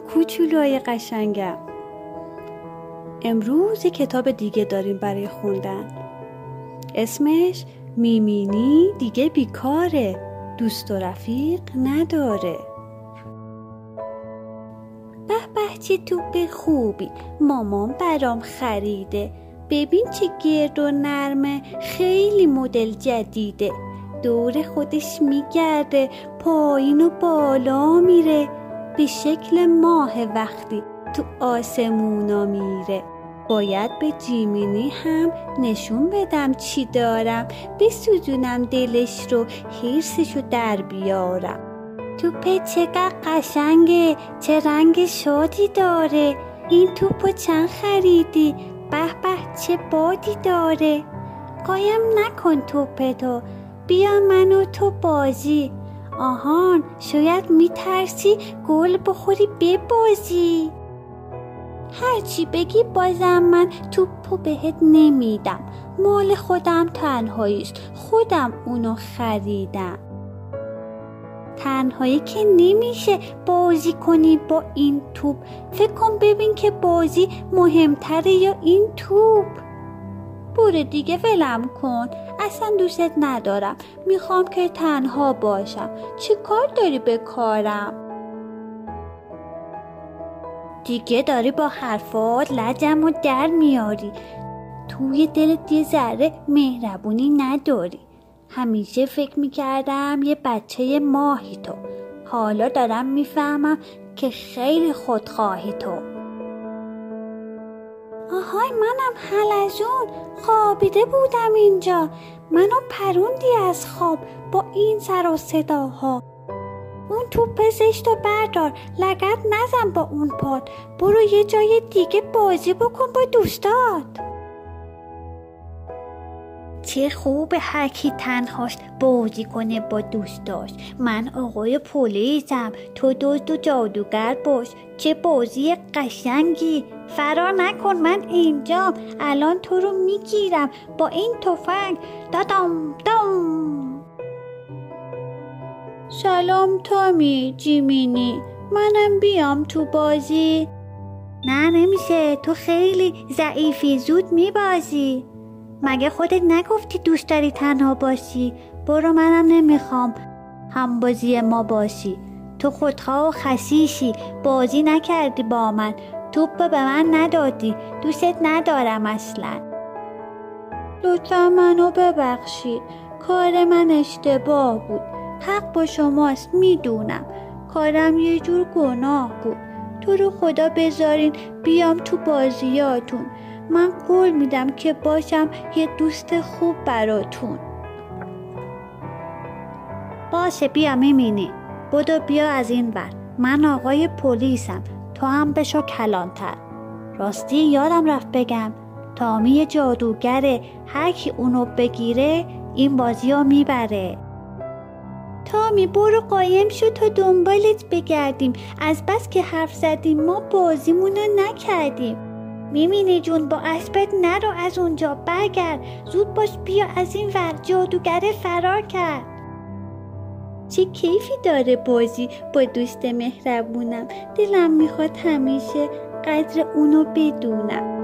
کوچولوی قشنگم امروز یه کتاب دیگه داریم برای خوندن. اسمش میمینی دیگه بیکاره. دوست و رفیق نداره. به به چه توپ خوبی مامان برام خریده. ببین چه گرد و نرمه. خیلی مدل جدیده. دور خودش میگرده. پایین و بالا میره. به شکل ماه وقتی تو آسمونا میره. باید به جیمینی هم نشون بدم چی دارم. بسوزونم دلش رو حیرسشو در بیارم. توپه چقدر قشنگه چه رنگ شادی داره. این توپو چند خریدی؟ به به چه بادی داره؟ قایم نکن توپتو. بیا منو تو بازی. آهان شاید میترسی گل بخوری ببازی. هرچی بگی بازم من توپو بهت نمیدم. مال خودم تنهاییست. خودم اونو خریدم. تنهایی که نمیشه بازی کنی با این توپ. فکر کن ببین که بازی مهمتره یا این توپ. بور دیگه ولم کن. اصلا دوستت ندارم. می‌خوام که تنها باشم. چی کار داری به کارم؟ دیگه داری با حرفات لجم و در میاری. توی دلت یه ذره مهربونی نداری. همیشه فکر می‌کردم یه بچه ماهی تو. حالا دارم می‌فهمم که خیلی خودخواهی تو. آهای منم حلزون خوابیده بودم اینجا. منو پروندی از خواب با این سر و صداها. اون توپ زشت و بردار. لگت نزن با اون پاد. برو یه جای دیگه بازی بکن با دوستات. چه خوب هر کی تنهاش بازی کنه با دوستاش. من آقای پلیسم. تو دزد و جادوگر باش. چه بازی قشنگی. فرار نکن من اینجام. الان تو رو می‌گیرم. با این تفنگ. دادم دام. سلام تامی جیمینی. منم بیام تو بازی. نه نمیشه. تو خیلی ضعیفی. زود میبازی. مگه خودت نگفتی دوست داری تنها باشی؟ برو منم نمی‌خوام هم بازی ما باشی. تو خودخواه و خسیشی. بازی نکردی با من. توپ به من ندادی. دوستت ندارم اصلا. لطفا منو ببخشید. کار من اشتباه بود. حق با شماست می‌دونم. کارم یه جور گناه بود. تو رو خدا بذارین بیام تو بازیاتون. من قول میدم که باشم یه دوست خوب براتون. باشه بیا میمینی بدو بیا از این ور. من آقای پلیسم. تو هم بشو کلانتر. راستی یادم رفت بگم تامی جادوگره هر کی اونو بگیره این بازی رو می‌بره. تامی برو قایم شو تا دنبالت بگردیم. از بس که حرف زدیم ما بازیمونو نکردیم. میمینی جون با اسبت نرو از اونجا برگرد. زود باش بیا از این ور جادوگره فرار کرد. چه کیفی داره بازی با دوست مهربونم؟ دلم می‌خواد همیشه قدر اونو بدونم.